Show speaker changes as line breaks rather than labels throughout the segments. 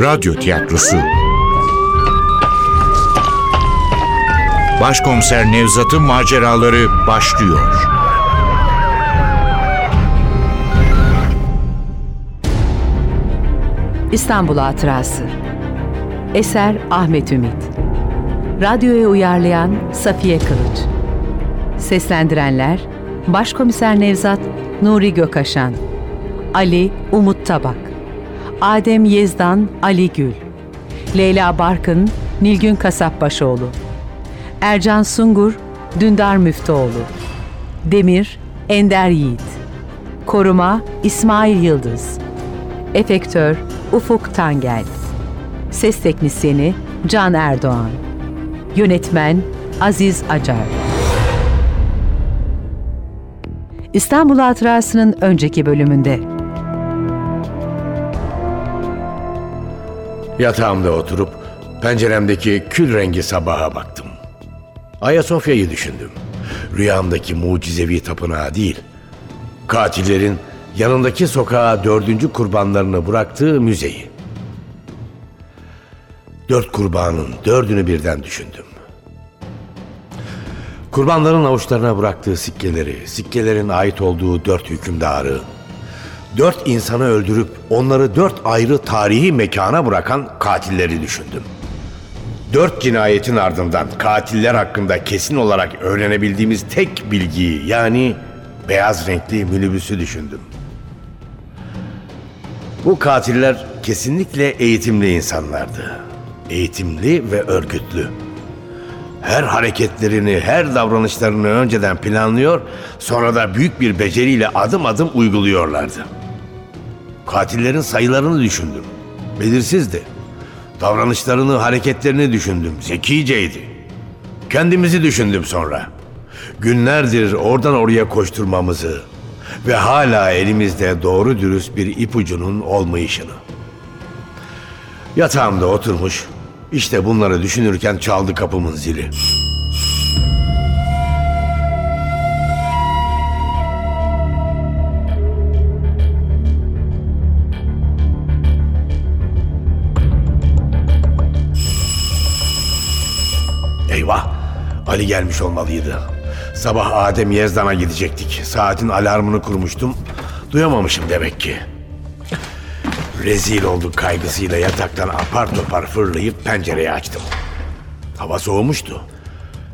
Radyo Tiyatrosu. Başkomiser Nevzat'ın maceraları başlıyor.
İstanbul Hatırası. Eser Ahmet Ümit. Radyoya uyarlayan Safiye Kılıç. Seslendirenler Başkomiser Nevzat Nuri Gökaşan Ali Umut Tabak Adem Yezdan Ali Gül. Leyla Barkın Nilgün Kasapbaşoğlu. Ercan Sungur Dündar Müftüoğlu. Demir Ender Yiğit. Koruma İsmail Yıldız. Efektör Ufuk Tangel. Ses Teknisyeni Can Erdoğan. Yönetmen Aziz Acar. İstanbul Hatırası'nın önceki bölümünde
Yatağımda oturup penceremdeki kül rengi sabaha baktım. Ayasofya'yı düşündüm. Rüyamdaki mucizevi tapınağı değil, katillerin yanındaki sokağa dördüncü kurbanlarını bıraktığı müzeyi. Dört kurbanın dördünü birden düşündüm. Kurbanların avuçlarına bıraktığı sikkeleri, sikkelerin ait olduğu dört hükümdarı, dört insanı öldürüp onları dört ayrı tarihi mekana bırakan katilleri düşündüm. Dört cinayetin ardından katiller hakkında kesin olarak öğrenebildiğimiz tek bilgiyi yani beyaz renkli minibüsü düşündüm. Bu katiller kesinlikle eğitimli insanlardı. Eğitimli ve örgütlü. Her hareketlerini, her davranışlarını önceden planlıyor, sonra da büyük bir beceriyle adım adım uyguluyorlardı. Katillerin sayılarını düşündüm. Belirsizdi. Davranışlarını, hareketlerini düşündüm. Zekiceydi. Kendimizi düşündüm sonra. Günlerdir oradan oraya koşturmamızı ve hala elimizde doğru dürüst bir ipucunun olmayışını. Yatağımda oturmuş, işte bunları düşünürken çaldı kapımın zili. Ali gelmiş olmalıydı. Sabah Adem Yezdan'a gidecektik. Saatin alarmını kurmuştum. Duyamamışım demek ki. Rezil olduk kaygısıyla yataktan apar topar fırlayıp pencereyi açtım. Hava soğumuştu.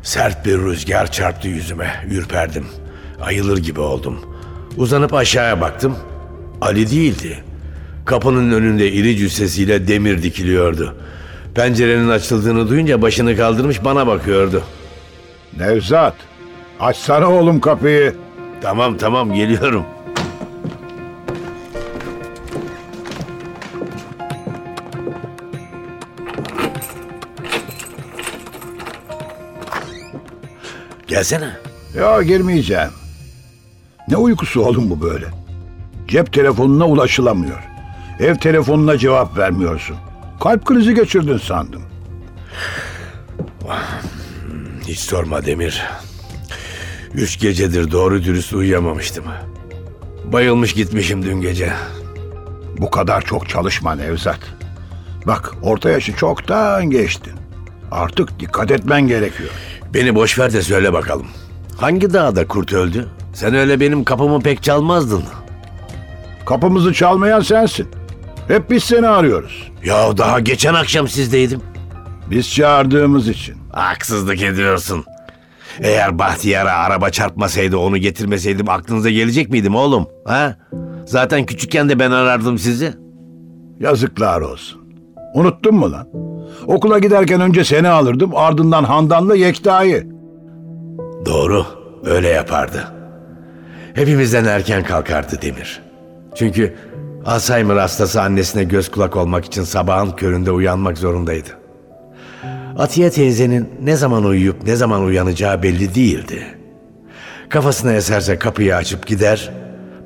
Sert bir rüzgar çarptı yüzüme. Ürperdim. Ayılır gibi oldum. Uzanıp aşağıya baktım. Ali değildi. Kapının önünde iri cüssesiyle demir dikiliyordu. Pencerenin açıldığını duyunca başını kaldırmış bana bakıyordu.
Nevzat, açsana oğlum kapıyı.
Tamam tamam geliyorum. Gelsene.
Ya girmeyeceğim. Ne uykusu oğlum bu böyle? Cep telefonuna ulaşılamıyor. Ev telefonuna cevap vermiyorsun. Kalp krizi geçirdin sandım.
Hiç sorma Demir. Üç gecedir doğru dürüst uyuyamamıştım. Bayılmış gitmişim dün gece.
Bu kadar çok çalışma Nevzat. Bak orta yaşı çoktan geçtin. Artık dikkat etmen gerekiyor.
Beni boş ver de söyle bakalım. Hangi dağda kurt öldü? Sen öyle benim kapımı pek çalmazdın.
Kapımızı çalmayan sensin. Hep biz seni arıyoruz.
Ya daha geçen akşam sizdeydim.
Biz çağırdığımız için.
Haksızlık ediyorsun. Eğer Bahtiyar'a araba çarpmasaydı onu getirmeseydim aklınıza gelecek miydim oğlum? Ha? Zaten küçükken de ben arardım sizi.
Yazıklar olsun. Unuttun mu lan? Okula giderken önce seni alırdım ardından Handan'la Yekta'yı.
Doğru, öyle yapardı. Hepimizden erken kalkardı Demir. Çünkü Alzheimer hastası annesine göz kulak olmak için sabahın köründe uyanmak zorundaydı. Atiye teyzenin ne zaman uyuyup ne zaman uyanacağı belli değildi. Kafasına eserse kapıyı açıp gider,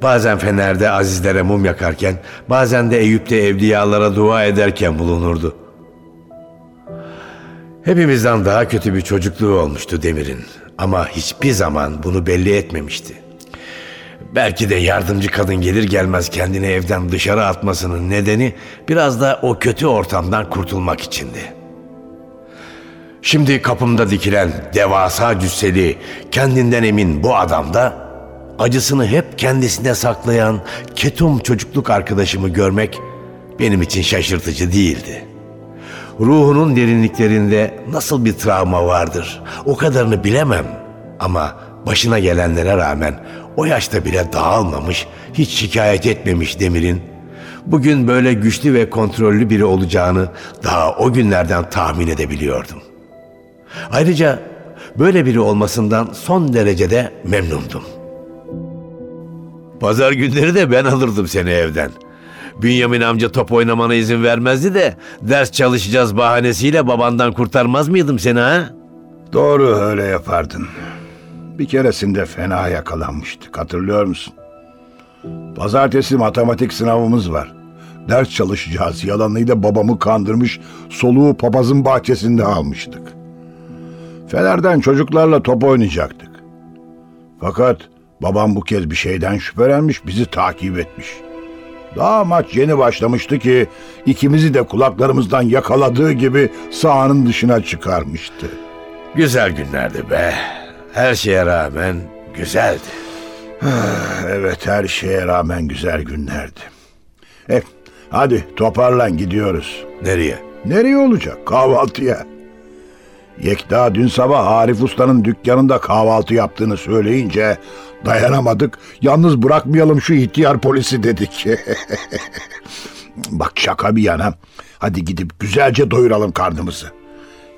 bazen Fener'de azizlere mum yakarken, bazen de Eyüp'te evliyalara dua ederken bulunurdu. Hepimizden daha kötü bir çocukluğu olmuştu Demir'in ama hiçbir zaman bunu belli etmemişti. Belki de yardımcı kadın gelir gelmez kendini evden dışarı atmasının nedeni biraz da o kötü ortamdan kurtulmak içindi. Şimdi kapımda dikilen devasa cüsseli, kendinden emin bu adamda acısını hep kendisine saklayan ketum çocukluk arkadaşımı görmek benim için şaşırtıcı değildi. Ruhunun derinliklerinde nasıl bir travma vardır o kadarını bilemem ama başına gelenlere rağmen o yaşta bile dağılmamış, hiç şikayet etmemiş Demir'in bugün böyle güçlü ve kontrollü biri olacağını daha o günlerden tahmin edebiliyordum. Ayrıca böyle biri olmasından son derecede memnundum. Pazar günleri de ben alırdım seni evden. Bünyamin amca top oynamana izin vermezdi de ders çalışacağız bahanesiyle babandan kurtarmaz mıydım seni ha?
Doğru öyle yapardın. Bir keresinde fena yakalanmıştık hatırlıyor musun? Pazartesi matematik sınavımız var. Ders çalışacağız yalanıyla babamı kandırmış soluğu papazın bahçesinde almıştık. Fener'den çocuklarla top oynayacaktık. Fakat babam bu kez bir şeyden şüphelenmiş bizi takip etmiş. Daha maç yeni başlamıştı ki ikimizi de kulaklarımızdan yakaladığı gibi sahanın dışına çıkarmıştı.
Güzel günlerdi be. Her şeye rağmen güzeldi.
Evet her şeye rağmen güzel günlerdi. E, hadi toparlan gidiyoruz.
Nereye?
Nereye olacak? Kahvaltıya. Yekta dün sabah Arif Usta'nın dükkanında kahvaltı yaptığını söyleyince dayanamadık. Yalnız bırakmayalım şu ihtiyar polisi dedik. Bak şaka bir yana. Hadi gidip güzelce doyuralım karnımızı.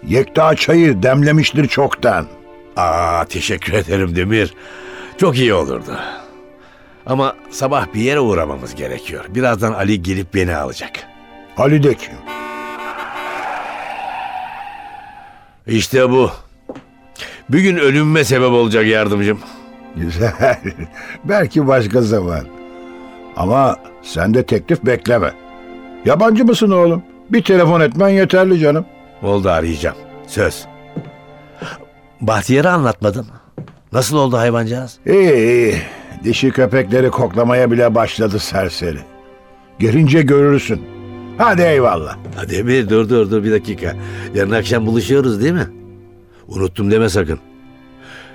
Yekta çayı demlemiştir çoktan.
Aa teşekkür ederim Demir. Çok iyi olurdu. Ama sabah bir yere uğramamız gerekiyor. Birazdan Ali gelip beni alacak.
Ali de kim?
İşte bu. Bir gün ölümüme sebep olacak yardımcım.
Güzel. Belki başka zaman. Ama sen de teklif bekleme. Yabancı mısın oğlum? Bir telefon etmen yeterli canım.
Oldu arayacağım. Söz. Bahtiyar'ı anlatmadın. Nasıl oldu hayvancağız?
İyi iyi. Dişi köpekleri koklamaya bile başladı serseri. Gelince görürsün. Hadi eyvallah.
Ha Demir dur dur dur bir dakika. Yarın akşam buluşuyoruz değil mi? Unuttum deme sakın.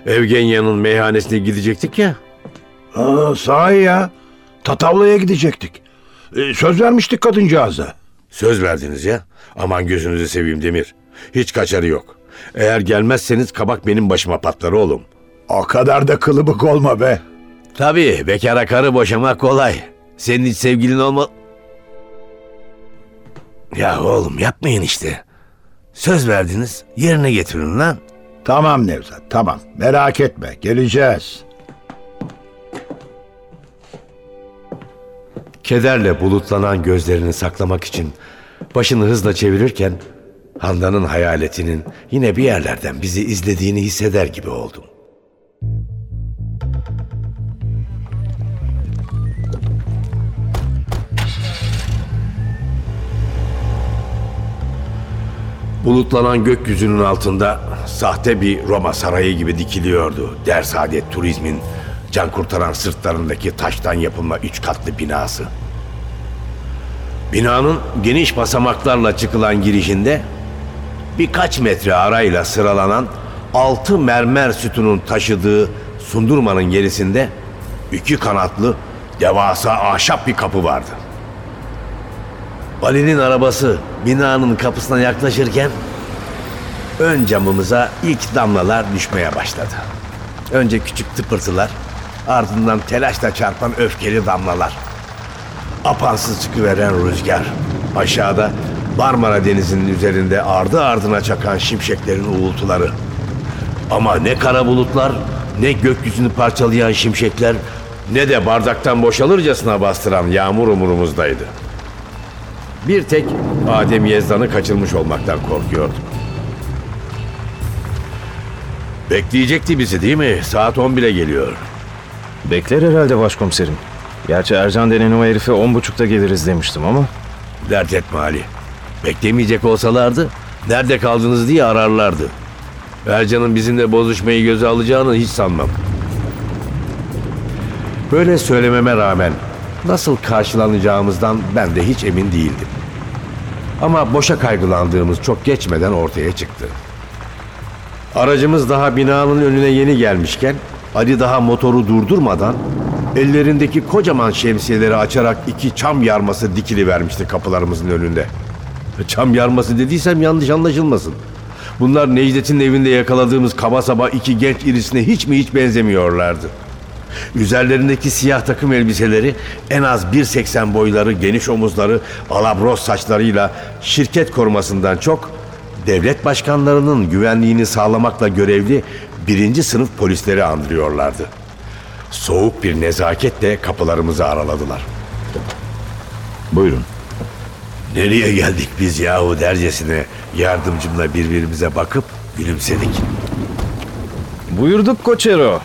Evgenya'nın meyhanesine gidecektik ya.
Aa, sahi ya. Tatavla'ya gidecektik. Ee, söz vermiştik kadıncağıza.
Söz verdiniz ya. Aman gözünüzü seveyim Demir. Hiç kaçarı yok. Eğer gelmezseniz kabak benim başıma patlar oğlum.
O kadar da kılıbık olma be.
Tabii bekara karı boşamak kolay. Senin hiç sevgilin olma... Ya oğlum yapmayın işte. Söz verdiniz yerine getirin lan.
Tamam Nevzat tamam. Merak etme geleceğiz.
Kederle bulutlanan gözlerini saklamak için başını hızla çevirirken Handan'ın hayaletinin yine bir yerlerden bizi izlediğini hisseder gibi oldum. Bulutlanan gökyüzünün altında sahte bir Roma sarayı gibi dikiliyordu. Dersaadet Turizm'in can kurtaran sırtlarındaki taştan yapılma üç katlı binası. Binanın geniş basamaklarla çıkılan girişinde birkaç metre arayla sıralanan altı mermer sütunun taşıdığı sundurmanın gerisinde iki kanatlı devasa ahşap bir kapı vardı. Vali'nin arabası binanın kapısına yaklaşırken ön camımıza ilk damlalar düşmeye başladı. Önce küçük tıpırtılar, ardından telaşla çarpan öfkeli damlalar. Apansız çıkıveren rüzgar. Aşağıda Marmara Denizi'nin üzerinde ardı ardına çakan şimşeklerin uğultuları. Ama ne kara bulutlar, ne gökyüzünü parçalayan şimşekler, ne de bardaktan boşalırcasına bastıran yağmur umurumuzdaydı. Bir tek Adem Yezdan'ı kaçırmış olmaktan korkuyorduk. Bekleyecekti bizi değil mi? Saat 11'e geliyor.
Bekler herhalde başkomiserim. Gerçi Ercan denen o herife on buçukta geliriz demiştim ama...
Dert etme Ali. Beklemeyecek olsalardı nerede kaldınız diye ararlardı. Ercan'ın bizimle bozuşmayı göze alacağını hiç sanmam. Böyle söylememe rağmen nasıl karşılanacağımızdan ben de hiç emin değildim. Ama boşa kaygılandığımız çok geçmeden ortaya çıktı. Aracımız daha binanın önüne yeni gelmişken Ali daha motoru durdurmadan ellerindeki kocaman şemsiyeleri açarak iki çam yarması dikili vermişti kapılarımızın önünde. Çam yarması dediysem yanlış anlaşılmasın. Bunlar Necdet'in evinde yakaladığımız kaba saba iki genç irisine hiç mi hiç benzemiyorlardı. Üzerlerindeki siyah takım elbiseleri en az 1.80 boyları, geniş omuzları, alabros saçlarıyla şirket korumasından çok devlet başkanlarının güvenliğini sağlamakla görevli birinci sınıf polisleri andırıyorlardı. Soğuk bir nezaketle kapılarımızı araladılar.
Buyurun.
Nereye geldik biz yahu dercesine yardımcımla birbirimize bakıp gülümsedik.
Buyurduk Koçero.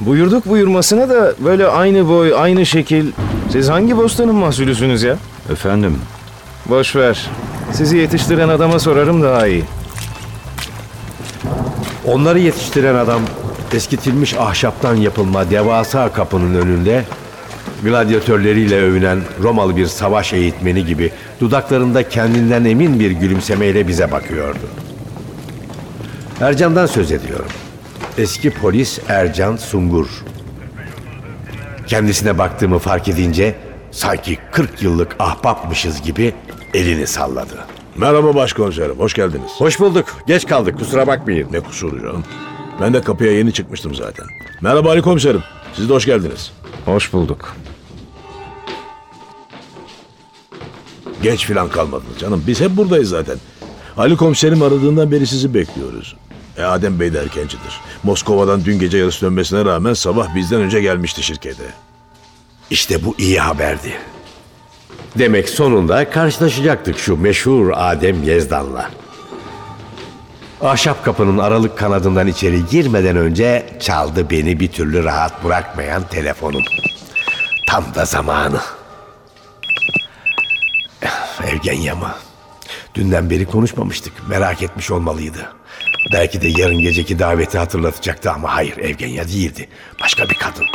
Buyurduk buyurmasına da böyle aynı boy, aynı şekil. Siz hangi bostanın mahsulüsünüz ya?
Efendim,
Boş ver. Sizi yetiştiren adama sorarım daha iyi.
Onları yetiştiren adam eskitilmiş ahşaptan yapılma devasa kapının önünde gladyatörleriyle övünen Romalı bir savaş eğitmeni gibi dudaklarında kendinden emin bir gülümsemeyle bize bakıyordu. Ercan'dan söz ediyorum. Eski polis Ercan Sungur. Kendisine baktığımı fark edince sanki 40 yıllık ahbapmışız gibi elini salladı.
Merhaba başkomiserim, hoş geldiniz.
Hoş bulduk. Geç kaldık. Kusura bakmayın.
Ne kusuru canım. Ben de kapıya yeni çıkmıştım zaten. Merhaba Ali komiserim, siz de hoş geldiniz.
Hoş bulduk.
Geç filan kalmadınız canım, biz hep buradayız zaten. Ali komiserim aradığından beri sizi bekliyoruz. E Adem Bey de erkencidir. Moskova'dan dün gece yarısı dönmesine rağmen sabah bizden önce gelmişti şirkete.
İşte bu iyi haberdi. Demek sonunda karşılaşacaktık şu meşhur Adem Yezdan'la. Ahşap kapının aralık kanadından içeri girmeden önce çaldı beni bir türlü rahat bırakmayan telefonum. Tam da zamanı. Evgenya mı? Dünden beri konuşmamıştık. Merak etmiş olmalıydı. Belki de yarın geceki daveti hatırlatacaktı ama hayır Evgenya değildi. Başka bir kadın.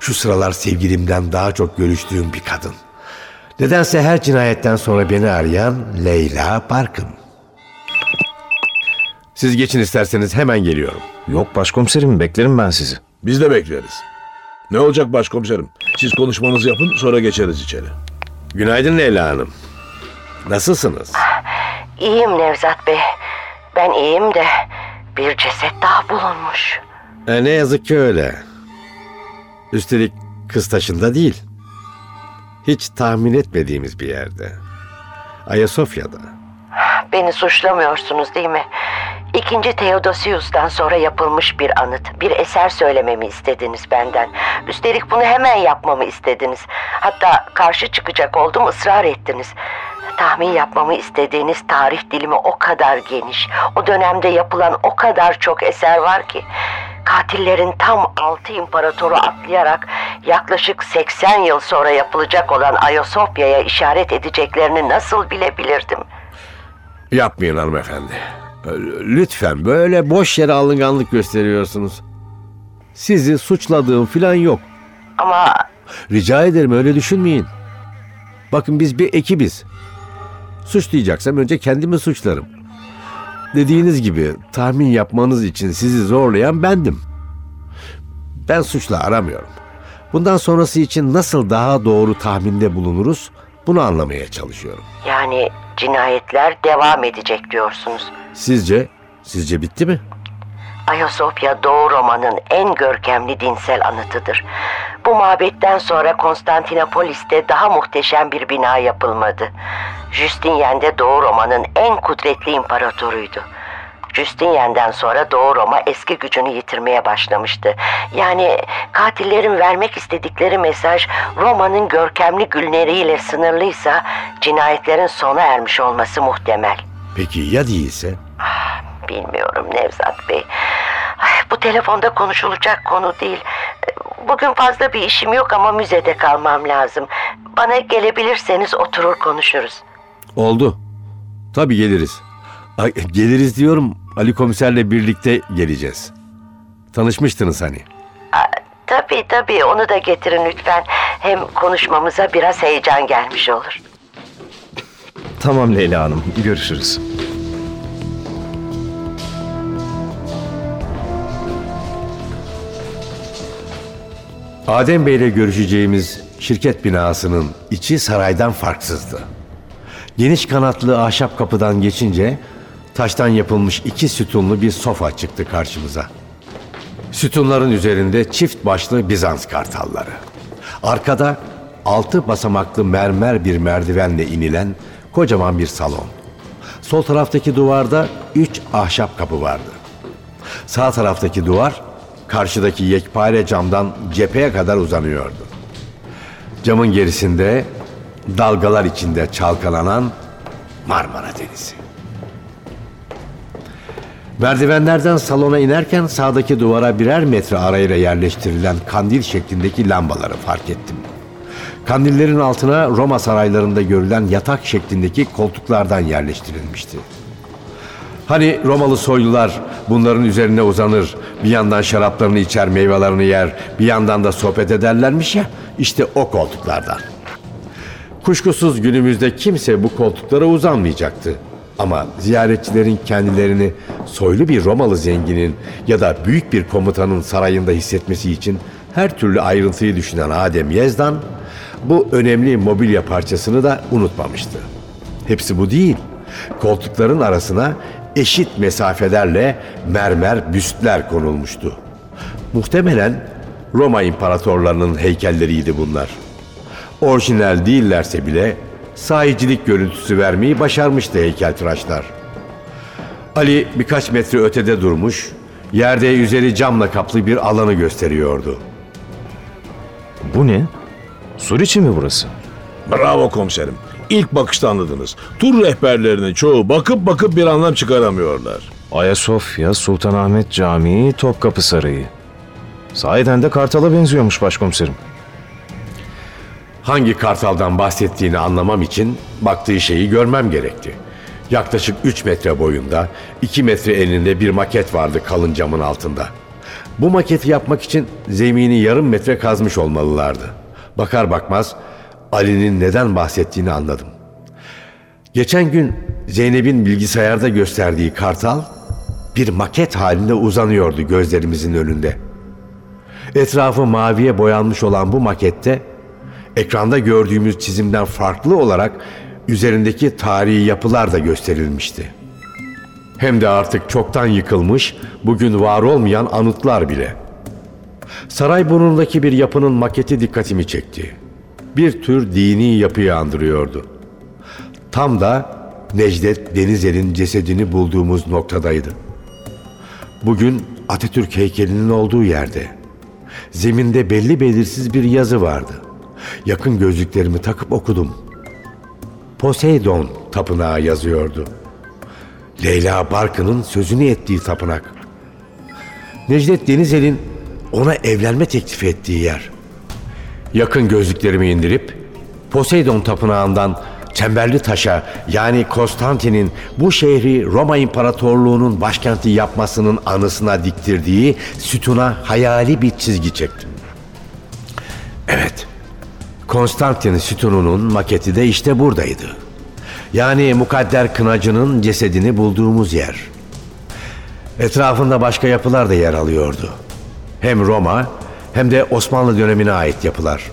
Şu sıralar sevgilimden daha çok görüştüğüm bir kadın. Nedense her cinayetten sonra beni arayan Leyla Barkın. Siz geçin isterseniz hemen geliyorum.
Yok başkomiserim beklerim ben sizi.
Biz de bekleriz. Ne olacak başkomiserim? Siz konuşmanızı yapın, sonra geçeriz içeri.
Günaydın Leyla Hanım. Nasılsınız?
İyiyim Nevzat Bey. Ben iyiyim de bir ceset daha bulunmuş.
E, ne yazık ki öyle. Üstelik kız taşında değil. Hiç tahmin etmediğimiz bir yerde. Ayasofya'da.
Beni suçlamıyorsunuz değil mi? İkinci Theodosius'tan sonra yapılmış bir anıt, bir eser söylememi istediniz benden. Üstelik bunu hemen yapmamı istediniz. Hatta karşı çıkacak oldum ısrar ettiniz. Tahmin yapmamı istediğiniz tarih dilimi o kadar geniş, o dönemde yapılan o kadar çok eser var ki... Katillerin tam altı imparatoru atlayarak yaklaşık 80 yıl sonra yapılacak olan Ayasofya'ya işaret edeceklerini nasıl bilebilirdim?
Yapmayın hanımefendi. Lütfen böyle boş yere alınganlık gösteriyorsunuz. Sizi suçladığım filan yok.
Ama
Rica ederim öyle düşünmeyin. Bakın biz bir ekibiz. Suçlayacaksam önce kendimi suçlarım. Dediğiniz gibi tahmin yapmanız için sizi zorlayan bendim. Ben suçla aramıyorum. Bundan sonrası için nasıl daha doğru tahminde bulunuruz bunu anlamaya çalışıyorum.
yani cinayetler devam edecek diyorsunuz.
Sizce, sizce bitti mi?
Ayasofya Doğu Roma'nın en görkemli dinsel anıtıdır. Bu mabetten sonra Konstantinopolis'te daha muhteşem bir bina yapılmadı. Justinian de Doğu Roma'nın en kudretli imparatoruydu. Justinian'den sonra Doğu Roma eski gücünü yitirmeye başlamıştı. Yani katillerin vermek istedikleri mesaj Roma'nın görkemli günleriyle sınırlıysa cinayetlerin sona ermiş olması muhtemel.
Peki ya değilse?
Bilmiyorum Nevzat Bey. Bu telefonda konuşulacak konu değil. Bugün fazla bir işim yok ama müzede kalmam lazım. Bana gelebilirseniz oturur konuşuruz.
Oldu. Tabii geliriz. Ay, geliriz diyorum. Ali komiserle birlikte geleceğiz. Tanışmıştınız hani.
Tabii tabii onu da getirin lütfen. Hem konuşmamıza biraz heyecan gelmiş olur.
Tamam Leyla Hanım, görüşürüz.
Adem Bey ile görüşeceğimiz şirket binasının içi saraydan farksızdı. Geniş kanatlı ahşap kapıdan geçince taştan yapılmış iki sütunlu bir sofa çıktı karşımıza. Sütunların üzerinde çift başlı Bizans kartalları. Arkada altı basamaklı mermer bir merdivenle inilen kocaman bir salon. Sol taraftaki duvarda üç ahşap kapı vardı. Sağ taraftaki duvar karşıdaki yekpare camdan cepheye kadar uzanıyordu. Camın gerisinde dalgalar içinde çalkalanan Marmara Denizi. Merdivenlerden salona inerken sağdaki duvara birer metre arayla yerleştirilen kandil şeklindeki lambaları fark ettim. Kandillerin altına Roma saraylarında görülen yatak şeklindeki koltuklardan yerleştirilmişti. Hani Romalı soylular bunların üzerine uzanır, bir yandan şaraplarını içer, meyvelerini yer, bir yandan da sohbet ederlermiş ya, işte o koltuklardan. Kuşkusuz günümüzde kimse bu koltuklara uzanmayacaktı. Ama ziyaretçilerin kendilerini soylu bir Romalı zenginin ya da büyük bir komutanın sarayında hissetmesi için her türlü ayrıntıyı düşünen Adem Yezdan bu önemli mobilya parçasını da unutmamıştı. Hepsi bu değil. Koltukların arasına eşit mesafelerle mermer büstler konulmuştu. Muhtemelen Roma imparatorlarının heykelleriydi bunlar. Orijinal değillerse bile sahicilik görüntüsü vermeyi başarmıştı heykeltıraşlar. Ali birkaç metre ötede durmuş, yerde üzeri camla kaplı bir alanı gösteriyordu.
Bu ne? Suriçi mi burası?
Bravo komiserim. İlk bakışta anladınız. Tur rehberlerinin çoğu bakıp bakıp bir anlam çıkaramıyorlar.
Ayasofya, Sultanahmet Camii, Topkapı Sarayı. Sahiden de Kartal'a benziyormuş başkomiserim.
Hangi kartaldan bahsettiğini anlamam için baktığı şeyi görmem gerekti. Yaklaşık 3 metre boyunda, 2 metre eninde bir maket vardı kalın camın altında. Bu maketi yapmak için zemini yarım metre kazmış olmalılardı. Bakar bakmaz Ali'nin neden bahsettiğini anladım. Geçen gün Zeynep'in bilgisayarda gösterdiği kartal bir maket halinde uzanıyordu gözlerimizin önünde. Etrafı maviye boyanmış olan bu makette ekranda gördüğümüz çizimden farklı olarak üzerindeki tarihi yapılar da gösterilmişti. Hem de artık çoktan yıkılmış, bugün var olmayan anıtlar bile. Saray burnundaki bir yapının maketi dikkatimi çekti. Bir tür dini yapıyı andırıyordu. Tam da Necdet Denizel'in cesedini bulduğumuz noktadaydı. Bugün Atatürk heykelinin olduğu yerde. Zeminde belli belirsiz bir yazı vardı. Yakın gözlüklerimi takıp okudum. Poseidon tapınağı yazıyordu. Leyla Barkın'ın sözünü ettiği tapınak. Necdet Denizel'in ona evlenme teklif ettiği yer. Yakın gözlüklerimi indirip Poseidon tapınağından Çemberli Taş'a yani Konstantin'in bu şehri Roma İmparatorluğu'nun başkenti yapmasının anısına diktirdiği sütuna hayali bir çizgi çektim. Evet, Konstantin sütununun maketi de işte buradaydı. Yani mukadder kınacının cesedini bulduğumuz yer. Etrafında başka yapılar da yer alıyordu. Hem Roma hem de Osmanlı dönemine ait yapılar.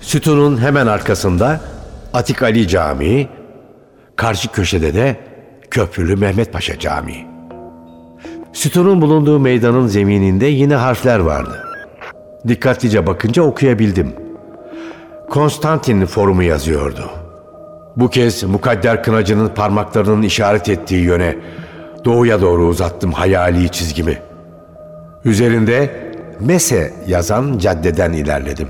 Sütunun hemen arkasında Atik Ali Camii, karşı köşede de Köprülü Mehmet Paşa Camii. Sütunun bulunduğu meydanın zemininde yine harfler vardı. Dikkatlice bakınca okuyabildim. Konstantin forumu yazıyordu. Bu kez mukadder kınacının parmaklarının işaret ettiği yöne doğuya doğru uzattım hayali çizgimi. Üzerinde Mese yazan caddeden ilerledim.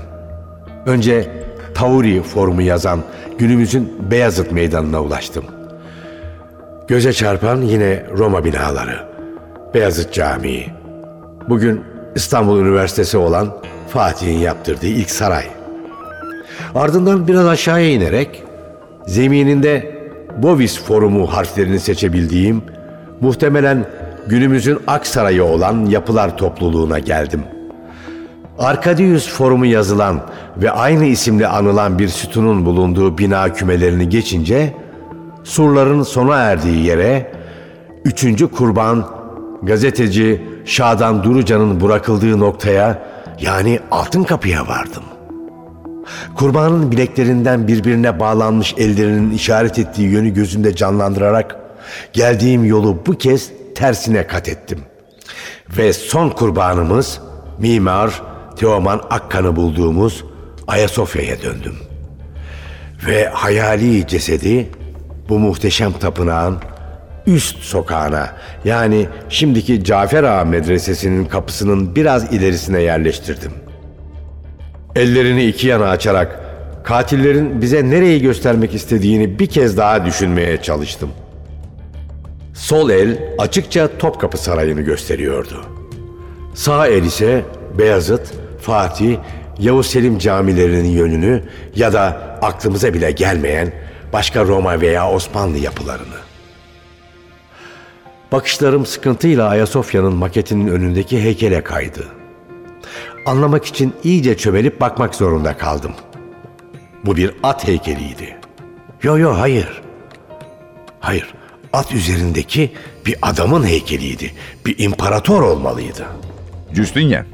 Önce Tauri formu yazan günümüzün Beyazıt Meydanı'na ulaştım. Göze çarpan yine Roma binaları. Beyazıt Camii. Bugün İstanbul Üniversitesi olan Fatih'in yaptırdığı ilk saray. Ardından biraz aşağıya inerek zemininde Bovis forumu harflerini seçebildiğim muhtemelen günümüzün Aksaray'ı olan yapılar topluluğuna geldim. Arkadius forumu yazılan ve aynı isimle anılan bir sütunun bulunduğu bina kümelerini geçince surların sona erdiği yere üçüncü kurban gazeteci Şadan Durucan'ın bırakıldığı noktaya yani altın kapıya vardım. Kurbanın bileklerinden birbirine bağlanmış ellerinin işaret ettiği yönü gözümde canlandırarak geldiğim yolu bu kez tersine kat ettim. Ve son kurbanımız mimar Teoman Akkan'ı bulduğumuz Ayasofya'ya döndüm. Ve hayali cesedi bu muhteşem tapınağın üst sokağına yani şimdiki Cafer Ağa Medresesi'nin kapısının biraz ilerisine yerleştirdim. Ellerini iki yana açarak katillerin bize nereyi göstermek istediğini bir kez daha düşünmeye çalıştım. Sol el açıkça Topkapı Sarayı'nı gösteriyordu. Sağ el ise Beyazıt, Fatih, Yavuz Selim camilerinin yönünü ya da aklımıza bile gelmeyen başka Roma veya Osmanlı yapılarını. Bakışlarım sıkıntıyla Ayasofya'nın maketinin önündeki heykele kaydı. Anlamak için iyice çömelip bakmak zorunda kaldım. Bu bir at heykeliydi. Yo yo hayır. Hayır, at üzerindeki bir adamın heykeliydi. Bir imparator olmalıydı.
Justinian.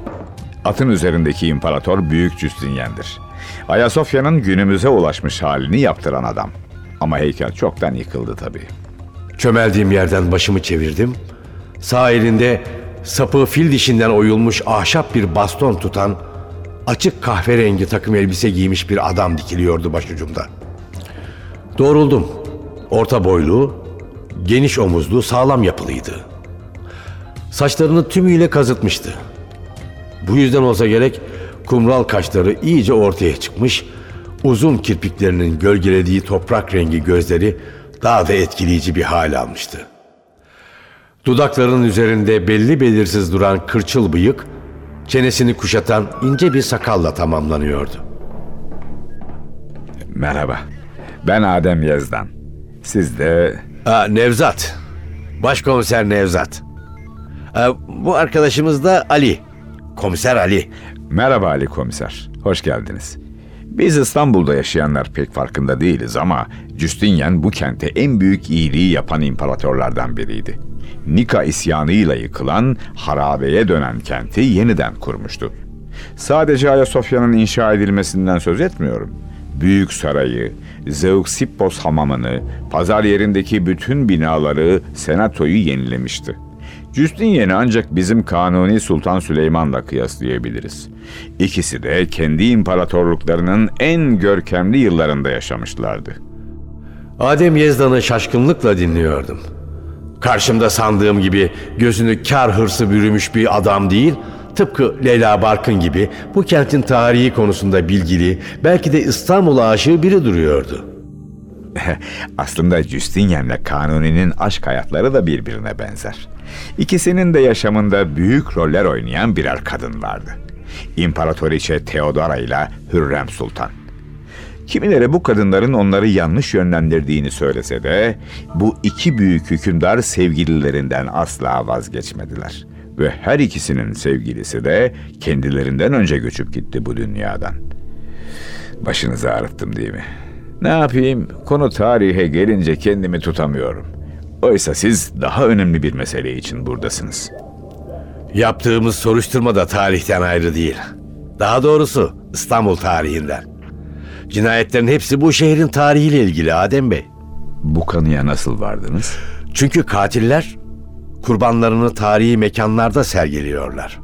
Atın üzerindeki imparator Büyük Justinian'dır. Ayasofya'nın günümüze ulaşmış halini yaptıran adam. Ama heykel çoktan yıkıldı tabii.
Çömeldiğim yerden başımı çevirdim. Sağ elinde sapı fil dişinden oyulmuş ahşap bir baston tutan açık kahverengi takım elbise giymiş bir adam dikiliyordu başucumda. Doğruldum. Orta boylu, geniş omuzlu, sağlam yapılıydı. Saçlarını tümüyle kazıtmıştı. Bu yüzden olsa gerek kumral kaşları iyice ortaya çıkmış, uzun kirpiklerinin gölgelediği toprak rengi gözleri daha da etkileyici bir hal almıştı. Dudaklarının üzerinde belli belirsiz duran kırçıl bıyık, çenesini kuşatan ince bir sakalla tamamlanıyordu.
Merhaba. Ben Adem Yazdan. Siz de
Aa, Nevzat, başkomiser Nevzat. Aa, bu arkadaşımız da Ali, komiser Ali.
Merhaba Ali Komiser. Hoş geldiniz. Biz İstanbul'da yaşayanlar pek farkında değiliz ama Justinian bu kente en büyük iyiliği yapan imparatorlardan biriydi. Nika isyanıyla yıkılan, harabeye dönen kenti yeniden kurmuştu. Sadece Ayasofya'nın inşa edilmesinden söz etmiyorum. Büyük sarayı, Zeuxippos hamamını, pazar yerindeki bütün binaları, senatoyu yenilemişti. Justinian'i ancak bizim Kanuni Sultan Süleyman'la kıyaslayabiliriz. İkisi de kendi imparatorluklarının en görkemli yıllarında yaşamışlardı.
Adem Yezdan'ı şaşkınlıkla dinliyordum. Karşımda sandığım gibi gözünü kar hırsı bürümüş bir adam değil, tıpkı Leyla Barkın gibi bu kentin tarihi konusunda bilgili, belki de İstanbul aşığı biri duruyordu.
Aslında Justinian'la Kanuni'nin aşk hayatları da birbirine benzer. İkisinin de yaşamında büyük roller oynayan birer kadın vardı. İmparatoriçe Theodora ile Hürrem Sultan. Kimileri bu kadınların onları yanlış yönlendirdiğini söylese de bu iki büyük hükümdar sevgililerinden asla vazgeçmediler. Ve her ikisinin sevgilisi de kendilerinden önce göçüp gitti bu dünyadan. Başınızı ağrıttım değil mi? Ne yapayım? Konu tarihe gelince kendimi tutamıyorum. Oysa siz daha önemli bir mesele için buradasınız.
Yaptığımız soruşturma da tarihten ayrı değil. Daha doğrusu İstanbul tarihinden. Cinayetlerin hepsi bu şehrin tarihiyle ilgili Adem Bey.
Bu kanıya nasıl vardınız?
Çünkü katiller kurbanlarını tarihi mekanlarda sergiliyorlar.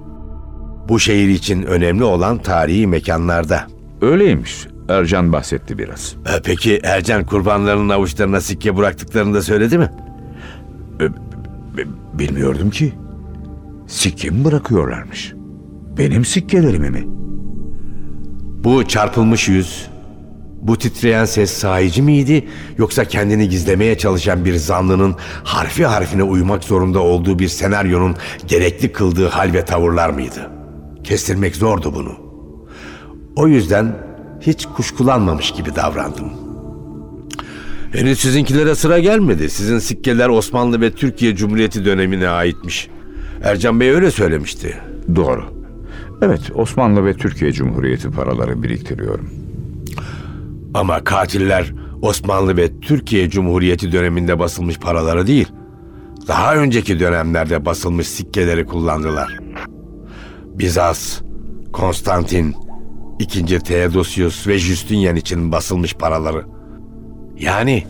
Bu şehir için önemli olan tarihi mekanlarda.
Öyleymiş. Ercan bahsetti biraz.
E, Peki Ercan kurbanlarının avuçlarına sikke bıraktıklarını da söyledi mi?
Bilmiyordum ki. Sikke mi bırakıyorlarmış? Benim sikkelerimi mi?
Bu çarpılmış yüz, bu titreyen ses sahici miydi yoksa kendini gizlemeye çalışan bir zanlının harfi harfine uymak zorunda olduğu bir senaryonun gerekli kıldığı hal ve tavırlar mıydı? Kestirmek zordu bunu. O yüzden hiç kuşkulanmamış gibi davrandım. Henüz sizinkilere sıra gelmedi. Sizin sikkeler Osmanlı ve Türkiye Cumhuriyeti dönemine aitmiş. Ercan Bey öyle söylemişti.
Doğru. Evet, Osmanlı ve Türkiye Cumhuriyeti paraları biriktiriyorum.
Ama katiller Osmanlı ve Türkiye Cumhuriyeti döneminde basılmış paraları değil, daha önceki dönemlerde basılmış sikkeleri kullandılar. Bizas, Konstantin, II. Theodosius ve Justinian için basılmış paraları. Yani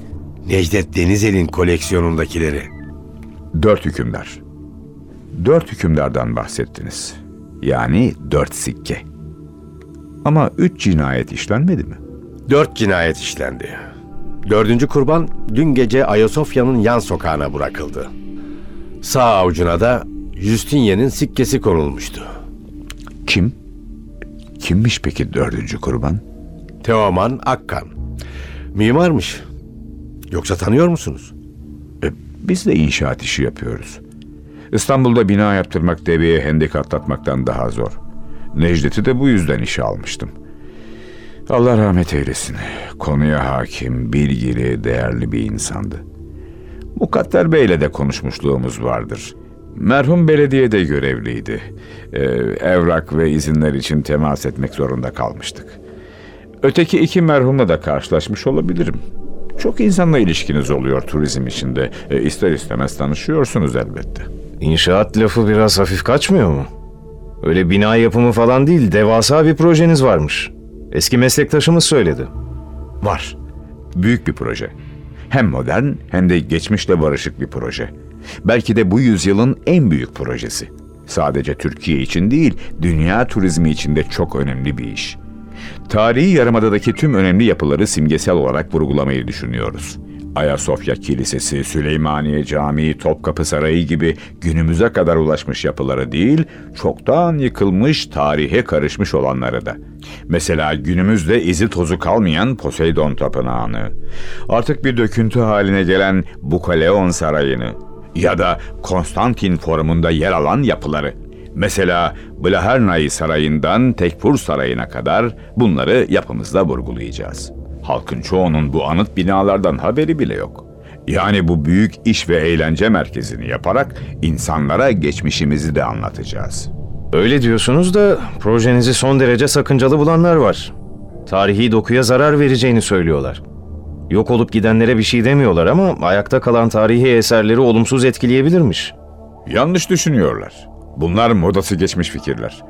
Necdet Denizel'in koleksiyonundakileri.
Dört hükümdar. Dört hükümdardan bahsettiniz. Yani dört sikke. Ama üç cinayet işlenmedi mi?
Dört cinayet işlendi. Dördüncü kurban dün gece Ayasofya'nın yan sokağına bırakıldı. Sağ avucuna da Justinian'in sikkesi konulmuştu.
Kim? Kimmiş peki dördüncü kurban?
Teoman Akkan. Mimarmış. Yoksa tanıyor musunuz?
E, biz de inşaat işi yapıyoruz. İstanbul'da bina yaptırmak deveye hendek atlatmaktan daha zor. Necdet'i de bu yüzden işe almıştım. Allah rahmet eylesin. Konuya hakim, bilgili, değerli bir insandı. Mukadder Bey'le de konuşmuşluğumuz vardır. Merhum belediyede görevliydi. Ee, evrak ve izinler için temas etmek zorunda kalmıştık. Öteki iki merhumla da karşılaşmış olabilirim. Çok insanla ilişkiniz oluyor turizm içinde. E, ister istemez tanışıyorsunuz elbette.
İnşaat lafı biraz hafif kaçmıyor mu? Öyle bina yapımı falan değil, devasa bir projeniz varmış. Eski meslektaşımız söyledi.
Var. Büyük bir proje. Hem modern hem de geçmişle barışık bir proje. Belki de bu yüzyılın en büyük projesi. Sadece Türkiye için değil, dünya turizmi için de çok önemli bir iş. Tarihi Yarımada'daki tüm önemli yapıları simgesel olarak vurgulamayı düşünüyoruz. Ayasofya Kilisesi, Süleymaniye Camii, Topkapı Sarayı gibi günümüze kadar ulaşmış yapıları değil, çoktan yıkılmış, tarihe karışmış olanları da. Mesela günümüzde izi tozu kalmayan Poseidon Tapınağı'nı, artık bir döküntü haline gelen Bukaleon Sarayı'nı ya da Konstantin Forumunda yer alan yapıları. Mesela Blahernay Sarayı'ndan Tekfur Sarayı'na kadar bunları yapımızda vurgulayacağız. Halkın çoğunun bu anıt binalardan haberi bile yok. Yani bu büyük iş ve eğlence merkezini yaparak insanlara geçmişimizi de anlatacağız.
Öyle diyorsunuz da projenizi son derece sakıncalı bulanlar var. Tarihi dokuya zarar vereceğini söylüyorlar. Yok olup gidenlere bir şey demiyorlar ama ayakta kalan tarihi eserleri olumsuz etkileyebilirmiş.
Yanlış düşünüyorlar. Bunlar modası geçmiş fikirler.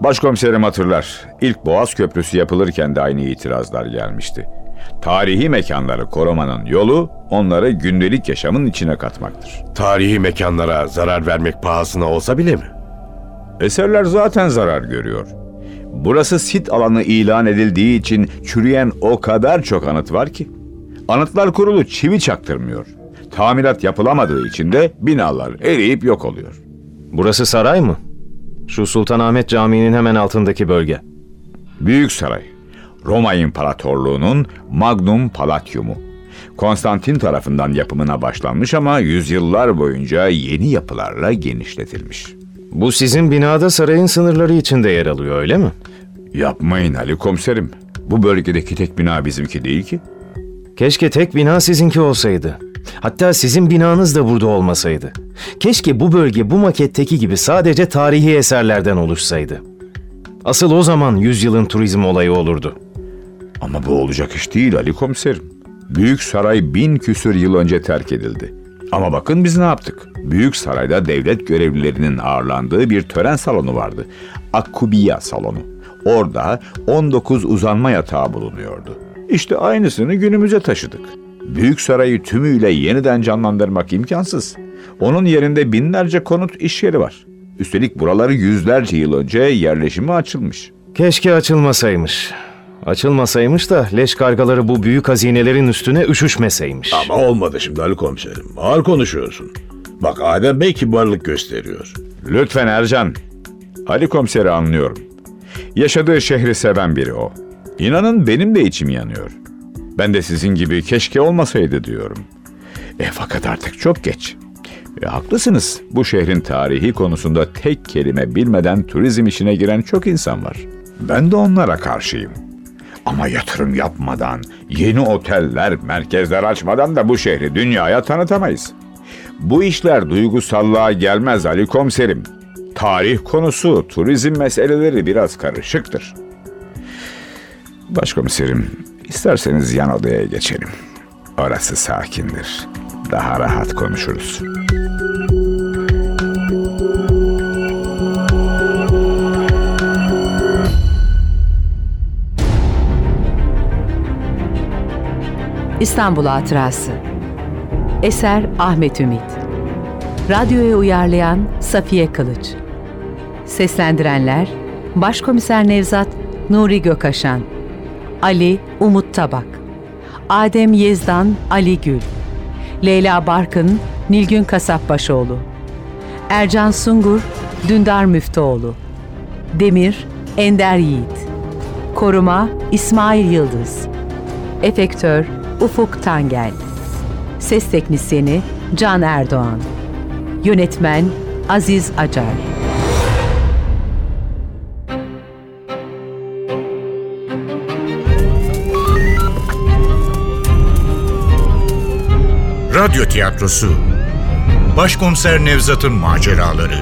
Başkomiserim hatırlar. İlk Boğaz Köprüsü yapılırken de aynı itirazlar gelmişti. Tarihi mekanları korumanın yolu onları gündelik yaşamın içine katmaktır.
Tarihi mekanlara zarar vermek pahasına olsa bile mi?
Eserler zaten zarar görüyor. Burası sit alanı ilan edildiği için çürüyen o kadar çok anıt var ki. Anıtlar kurulu çivi çaktırmıyor. Tamirat yapılamadığı için de binalar eriyip yok oluyor.
Burası saray mı? Şu Sultanahmet Camii'nin hemen altındaki bölge.
Büyük Saray, Roma İmparatorluğu'nun Magnum Palatium'u. Konstantin tarafından yapımına başlanmış ama yüzyıllar boyunca yeni yapılarla genişletilmiş.
Bu sizin binada sarayın sınırları içinde yer alıyor öyle mi?
Yapmayın Ali komiserim. Bu bölgedeki tek bina bizimki değil ki.
Keşke tek bina sizinki olsaydı. Hatta sizin binanız da burada olmasaydı. Keşke bu bölge bu maketteki gibi sadece tarihi eserlerden oluşsaydı. Asıl o zaman yüzyılın turizm olayı olurdu.
Ama bu olacak iş değil Ali komiserim. Büyük saray bin küsür yıl önce terk edildi. Ama bakın biz ne yaptık? Büyük sarayda devlet görevlilerinin ağırlandığı bir tören salonu vardı. Akkubiya salonu. Orada 19 uzanma yatağı bulunuyordu. İşte aynısını günümüze taşıdık. Büyük sarayı tümüyle yeniden canlandırmak imkansız. Onun yerinde binlerce konut iş yeri var. Üstelik buraları yüzlerce yıl önce yerleşime açılmış.
Keşke açılmasaymış. Açılmasaymış da leş kargaları bu büyük hazinelerin üstüne üşüşmeseymiş.
Ama olmadı şimdi Ali komiserim. Ağır konuşuyorsun. Bak Adem Bey kibarlık gösteriyor.
Lütfen Ercan. Ali komiseri anlıyorum. Yaşadığı şehri seven biri o. İnanın benim de içim yanıyor. Ben de sizin gibi keşke olmasaydı diyorum. E fakat artık çok geç. E, haklısınız. Bu şehrin tarihi konusunda tek kelime bilmeden turizm işine giren çok insan var. Ben de onlara karşıyım. Ama yatırım yapmadan, yeni oteller, merkezler açmadan da bu şehri dünyaya tanıtamayız. Bu işler duygusallığa gelmez Ali komiserim. Tarih konusu, turizm meseleleri biraz karışıktır. Başkomiserim, isterseniz yan odaya geçelim. Orası sakindir. Daha rahat konuşuruz.
İstanbul Hatırası Eser Ahmet Ümit Radyoya uyarlayan Safiye Kılıç Seslendirenler Başkomiser Nevzat Nuri Gökaşan Ali Umut Tabak Adem Yezdan Ali Gül Leyla Barkın Nilgün Kasapbaşoğlu Ercan Sungur Dündar Müftüoğlu Demir Ender Yiğit Koruma İsmail Yıldız Efektör Ufuk Tangel Ses Teknisyeni Can Erdoğan Yönetmen Aziz Acar
Radyo tiyatrosu. Başkomiser Nevzat'ın maceraları